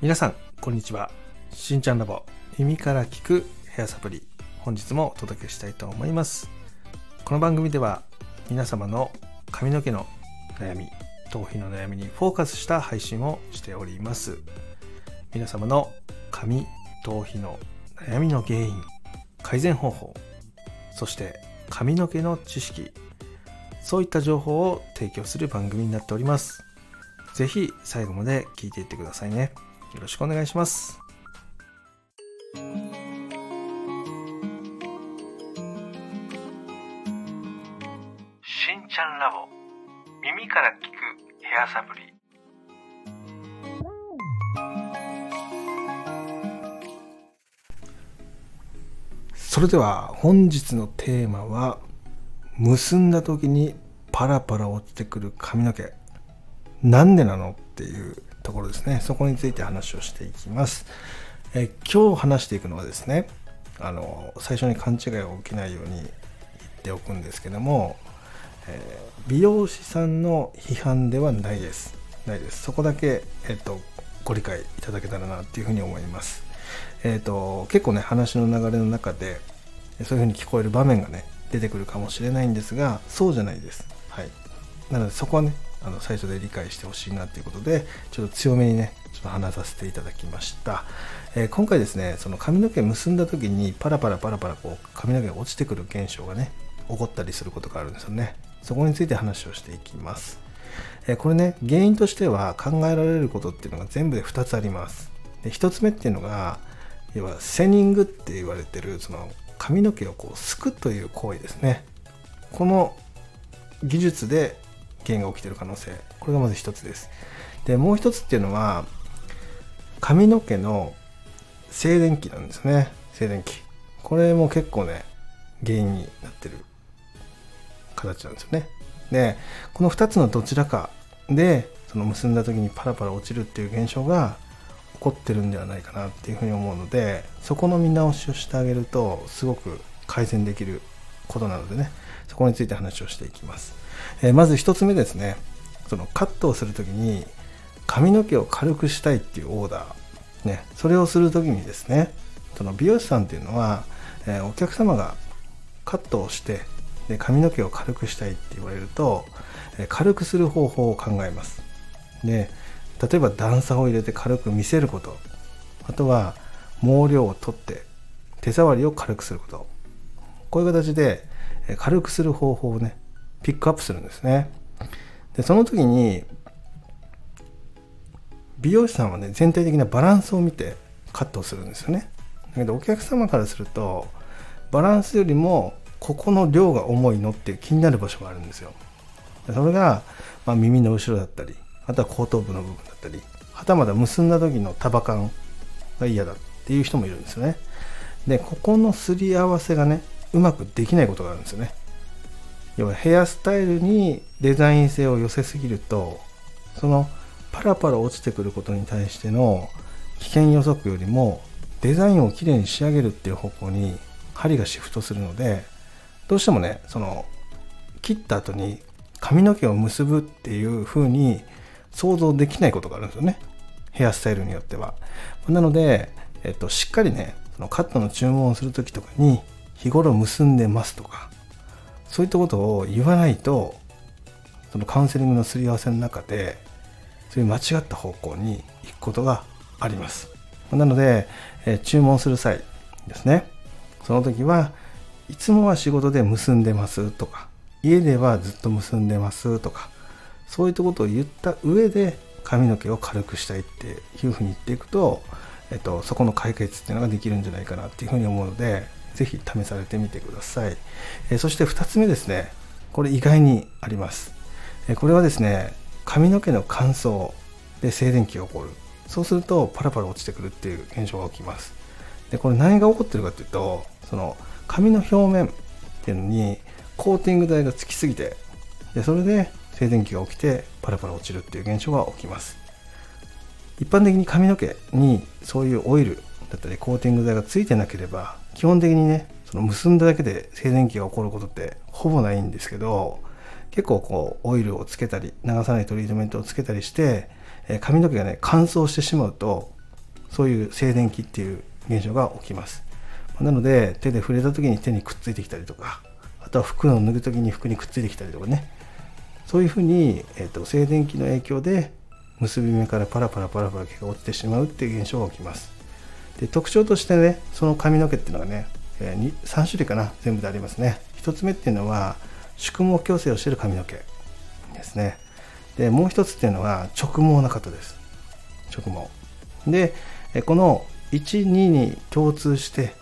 皆さんこんにちは。しんちゃんラボ耳から聞くヘアサプリ本日もお届けしたいと思います。この番組では皆様の髪の毛の悩み頭皮の悩みにフォーカスした配信をしております。皆様の髪頭皮の悩みの原因改善方法そして髪の毛の知識そういった情報を提供する番組になっております。ぜひ最後まで聞いていってくださいね。よろしくお願いします。しんちゃんラボ。耳から聞くヘアサプリ。それでは本日のテーマは結んだ時にパラパラ落ちてくる髪の毛。なんでなのっていうところですね。そこについて話をしていきます。え今日話していくのはですねあの最初に勘違いが起きないように言っておくんですけども、え、美容師さんの批判ではないです。ないです。そこだけ、えっと、ご理解いただけたらなっていうふうに思います。えっ、と結構ね話の流れの中でそういうふうに聞こえる場面がね出てくるかもしれないんですがそうじゃないです。はい。なのでそこはねあの最初で理解してほしいなということでちょっと強めにねちょっと話させていただきました、えー、今回ですねその髪の毛結んだ時にパラパラパラパラこう髪の毛が落ちてくる現象がね起こったりすることがあるんですよね。そこについて話をしていきます、えー、これね原因としては考えられることっていうのが全部で2つあります。で1つ目っていうのが要はセニングって言われてるその髪の毛をこうすくという行為ですね。この技術で原因が起きてる可能性。これがまず一つです。でもう一つっていうのは髪の毛の静電気なんですね。静電気。これも結構ね原因になってる形なんですよね。でこの2つのどちらかでその結んだ時にパラパラ落ちるっていう現象が起こってるんではないかなっていうふうに思うのでそこの見直しをしてあげるとすごく改善できることなのでね。そこについて話をしていきます、えー、まず1つ目ですね。そのカットをする時に髪の毛を軽くしたいっていうオーダー。ね。それをする時にですねその美容師さんっていうのは、えー、お客様がカットをしてで髪の毛を軽くしたいって言われると、えー、軽くする方法を考えます。で例えば段差を入れて軽く見せること。あとは毛量を取って手触りを軽くすること。こういう形で軽くする方法をねピックアップするんですね。でその時に美容師さんはね全体的なバランスを見てカットをするんですよね。だけどお客様からするとバランスよりもここの量が重いのって気になる場所があるんですよ。それが、まあ、耳の後ろだったりあとは後頭部の部分だったりはたまた結んだ時の束感が嫌だっていう人もいるんですよね。でここのすり合わせがねうまくできないことがあるんですよね。要はヘアスタイルにデザイン性を寄せすぎるとそのパラパラ落ちてくることに対しての危険予測よりもデザインをきれいに仕上げるっていう方向に針がシフトするのでどうしてもねその切った後に髪の毛を結ぶっていう風に想像できないことがあるんですよね。ヘアスタイルによっては。なので、えっと、しっかりねそのカットの注文をする時とかに日頃結んでますとかそういったことを言わないとそのカウンセリングのすり合わせの中でそういう間違った方向に行くことがあります。なので、え、注文する際ですね。その時はいつもは仕事で結んでますとか家ではずっと結んでますとかそういったことを言った上で髪の毛を軽くしたいっていうふうに言っていくと、えっと、そこの解決っていうのができるんじゃないかなっていうふうに思うので是非試されてみてください、えそして2つ目ですね。これ意外にあります、えこれはですね髪の毛の乾燥で静電気が起こる。そうするとパラパラ落ちてくるっていう現象が起きます。でこれ何が起こってるかっていうとその髪の表面っていうのにコーティング剤がつきすぎてでそれで静電気が起きてパラパラ落ちるっていう現象が起きます。一般的に髪の毛にそういうオイルだったりコーティング剤がついてなければ基本的にねその結んだだけで静電気が起こることってほぼないんですけど結構こうオイルをつけたり流さないトリートメントをつけたりしてえ髪の毛がね乾燥してしまうとそういう静電気っていう現象が起きます。なので手で触れた時に手にくっついてきたりとかあとは服を脱ぐ時に服にくっついてきたりとかね。そういうふうに、えーと、静電気の影響で結び目からパラパラパラパラ毛が落ちてしまうっていう現象が起きます。で特徴としてねその髪の毛っていうのがね、えー、3種類かな全部でありますね。1つ目っていうのは宿毛矯正をしている髪の毛ですね。でもう一つっていうのは直毛な方です。直毛。でこの12に共通して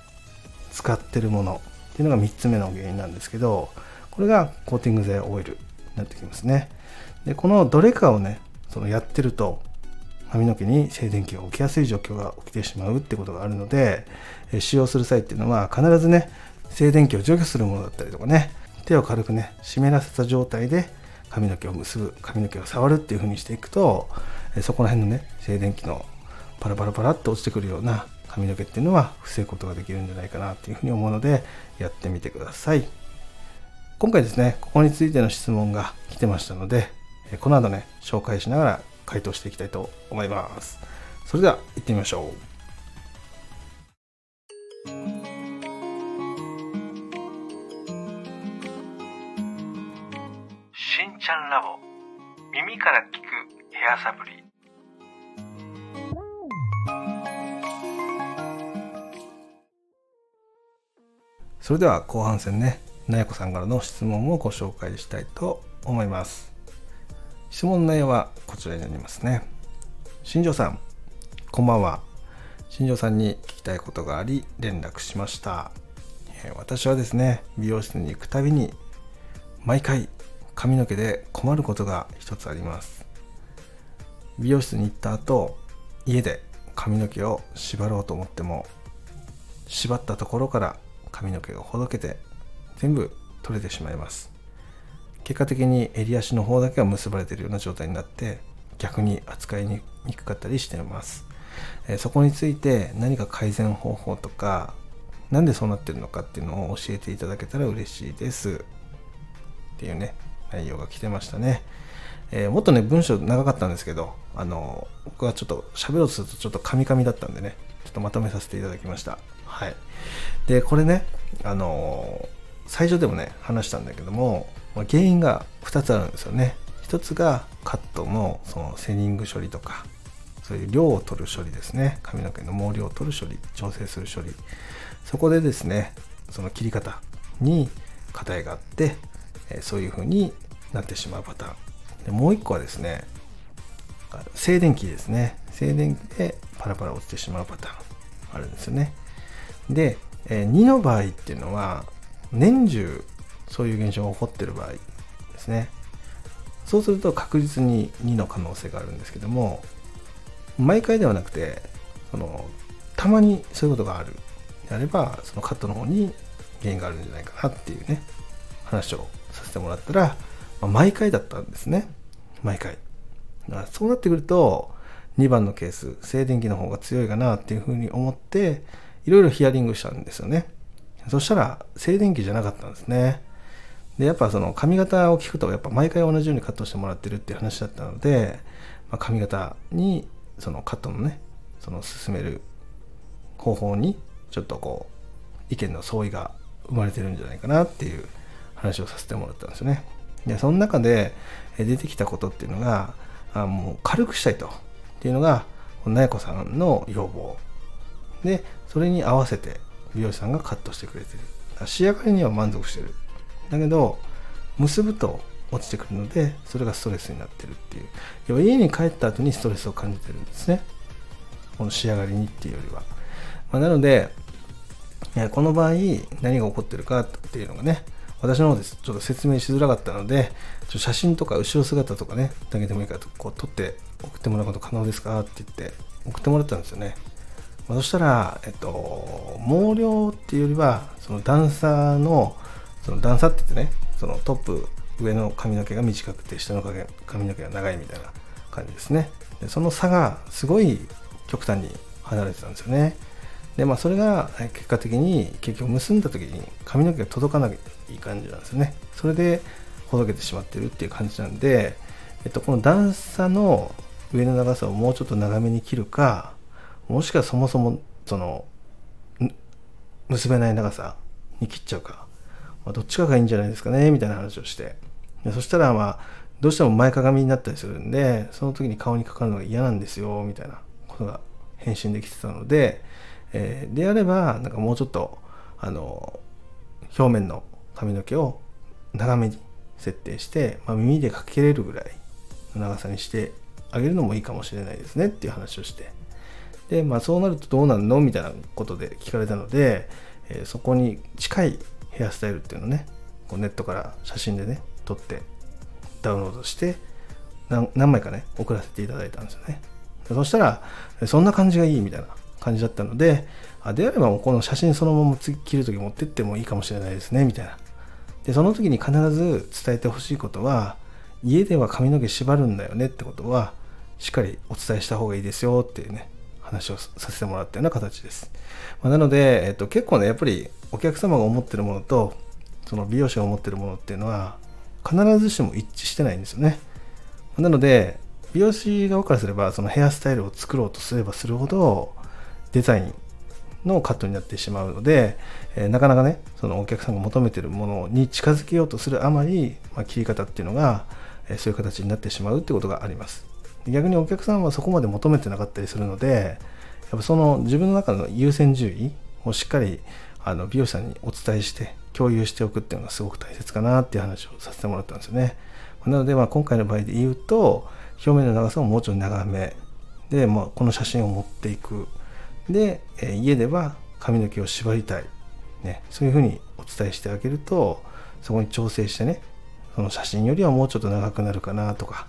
使ってるものっていうのが3つ目の原因なんですけどこれがコーティング剤オイルになってきますね。でこのどれかをねそのやってると髪の毛に静電気が起きやすい状況が起きてしまうってことがあるのでえ使用する際っていうのは必ずね静電気を除去するものだったりとかね手を軽くね湿らせた状態で髪の毛を結ぶ髪の毛を触るっていう風にしていくとえそこら辺のね静電気のパラパラパラっと落ちてくるような髪の毛っていうのは防ぐことができるんじゃないかなっていうふうに思うのでやってみてください。今回ですねここについての質問が来てましたのでこの後ね紹介しながら回答していきたいと思います。それでは行ってみましょう。しんちゃんラボ。耳から聞くヘアサプリ。それでは後半戦ねなやこさんからの質問をご紹介したいと思います質問内容はこちらになりますね。新庄さんこんばんは。新庄さんに聞きたいことがあり連絡しました。私はですね美容室に行くたびに毎回髪の毛で困ることが一つあります。美容室に行った後家で髪の毛を縛ろうと思っても縛ったところから髪の毛がほどけて全部取れてしまいます。結果的に襟足の方だけが結ばれているような状態になって逆に扱いにくかったりしてます、えそこについて何か改善方法とか何でそうなってるのかっていうのを教えていただけたら嬉しいです。っていうね内容が来てましたね、えー、もっとね文章長かったんですけどあの僕はちょっと喋ろうとするとちょっとカミカミだったんでねちょっとまとめさせていただきました。はい。で、これね、あの最初でもね、話したんだけども、ま原因が2つあるんですよね。1つがカットのそのセニング処理とか、そういう量を取る処理ですね。髪の毛の毛量を取る処理、調整する処理。そこでですね、その切り方に課題があって、えそういう風になってしまうパターン。でもう1個はですね、静電気ですね。静電気でパラパラ落ちてしまうパターンあるんですよね。で、え、2の場合っていうのは年中そういう現象が起こってる場合ですねそうすると確実に2の可能性があるんですけども毎回ではなくてそのたまにそういうことがあるであればそのカットの方に原因があるんじゃないかなっていうね話をさせてもらったら、まあ、毎回だったんですね毎回そうなってくると2番のケース静電気の方が強いかなっていうふうに思っていろいろヒアリングしたんですよね。そしたら静電気じゃなかったんですね。で、やっぱその髪型を聞くと、やっぱ毎回同じようにカットしてもらってるっていう話だったので、まあ、髪型にそのカットのね、その進める方法にちょっとこう意見の相違が生まれてるんじゃないかなっていう話をさせてもらったんですよね。で、その中で出てきたことっていうのが、あもう軽くしたいとっていうのが、なやこさんの要望。でそれに合わせて美容師さんがカットしてくれてる。仕上がりには満足してる。だけど結ぶと落ちてくるのでそれがストレスになってるっていう。要は家に帰った後にストレスを感じてるんですね。この仕上がりにっていうよりは、まあ、なのでこの場合何が起こってるかっていうのがね私の方ですちょっと説明しづらかったのでちょ写真とか後ろ姿とかねだけでもいいからこう撮って送ってもらうこと可能ですかって言って送ってもらったんですよね。まそしたら、えっと、毛量っていうよりは、その段差の、その段差って言ってね、そのトップ上の髪の毛が短くて下の髪の毛が長いみたいな感じですね。でその差がすごい極端に離れてたんですよね。で、まあそれが結果的に結局結んだ時に髪の毛が届かない感じなんですよね。それでほどけてしまってるっていう感じなんで、えっと、この段差の上の長さをもうちょっと長めに切るか、もしくはそもそもその結べない長さに切っちゃうか、まあ、どっちかがいいんじゃないですかねみたいな話をして。でそしたらまあどうしても前かがみになったりするんでその時に顔にかかるのが嫌なんですよみたいなことが返信できてたので、えー、であればなんかもうちょっとあの表面の髪の毛を長めに設定して、まあ、耳でかけれるぐらいの長さにしてあげるのもいいかもしれないですねっていう話をして。で、まあ、そうなるとどうなるのみたいなことで聞かれたので、えー、そこに近いヘアスタイルっていうのをねこうネットから写真でね撮ってダウンロードして何枚かね送らせていただいたんですよね。そしたらそんな感じがいいみたいな感じだったのであであればもうこの写真そのまま次切る時持ってってもいいかもしれないですねみたいな。でその時に必ず伝えてほしいことは家では髪の毛縛るんだよねってことはしっかりお伝えした方がいいですよっていうね。話をさせてもらったような形です、まあ、なので、えっと、結構ねやっぱりお客様が思ってるものとその美容師が思ってるものっていうのは必ずしも一致してないんですよね。なので美容師側からすればそのヘアスタイルを作ろうとすればするほどデザインのカットになってしまうので、えー、なかなかねそのお客さんが求めてるものに近づけようとするあまり、まあ、切り方っていうのが、えー、そういう形になってしまうってことがあります。逆にお客さんはそこまで求めてなかったりするのでやっぱその自分の中の優先順位をしっかりあの美容師さんにお伝えして共有しておくっていうのがすごく大切かなっていう話をさせてもらったんですよね。なのでまあ今回の場合で言うと表面の長さをもうちょっと長めで、まあ、この写真を持っていく。で、え、家では髪の毛を縛りたい、ね、そういうふうにお伝えしてあげるとそこに調整してねその写真よりはもうちょっと長くなるかなとか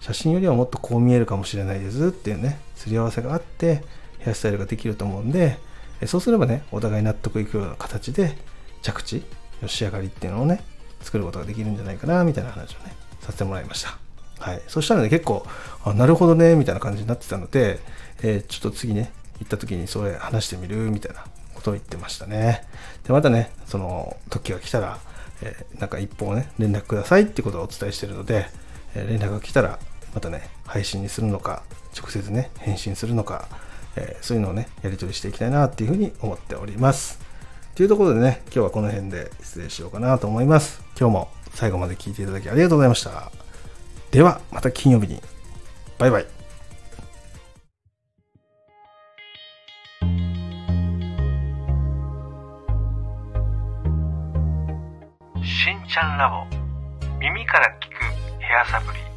写真よりはもっとこう見えるかもしれないですっていうねすり合わせがあってヘアスタイルができると思うんでそうすればねお互い納得いくような形で着地の仕上がりっていうのをね作ることができるんじゃないかなみたいな話をねさせてもらいましたはいそしたらね結構あなるほどねみたいな感じになってたので、えー、ちょっと次ね行った時にそれ話してみるみたいなことを言ってましたね。で、またね、その時が来たら、えー、なんか一報ね、連絡くださいってことをお伝えしてるので、えー、連絡が来たら、またね、配信にするのか、直接ね、返信するのか、えー、そういうのをね、やり取りしていきたいなっていうふうに思っております。というところでね、今日はこの辺で失礼しようかなと思います。今日も最後まで聞いていただきありがとうございました。では、また金曜日に。バイバイ。しんちゃんラボ耳から聞くヘアサプリ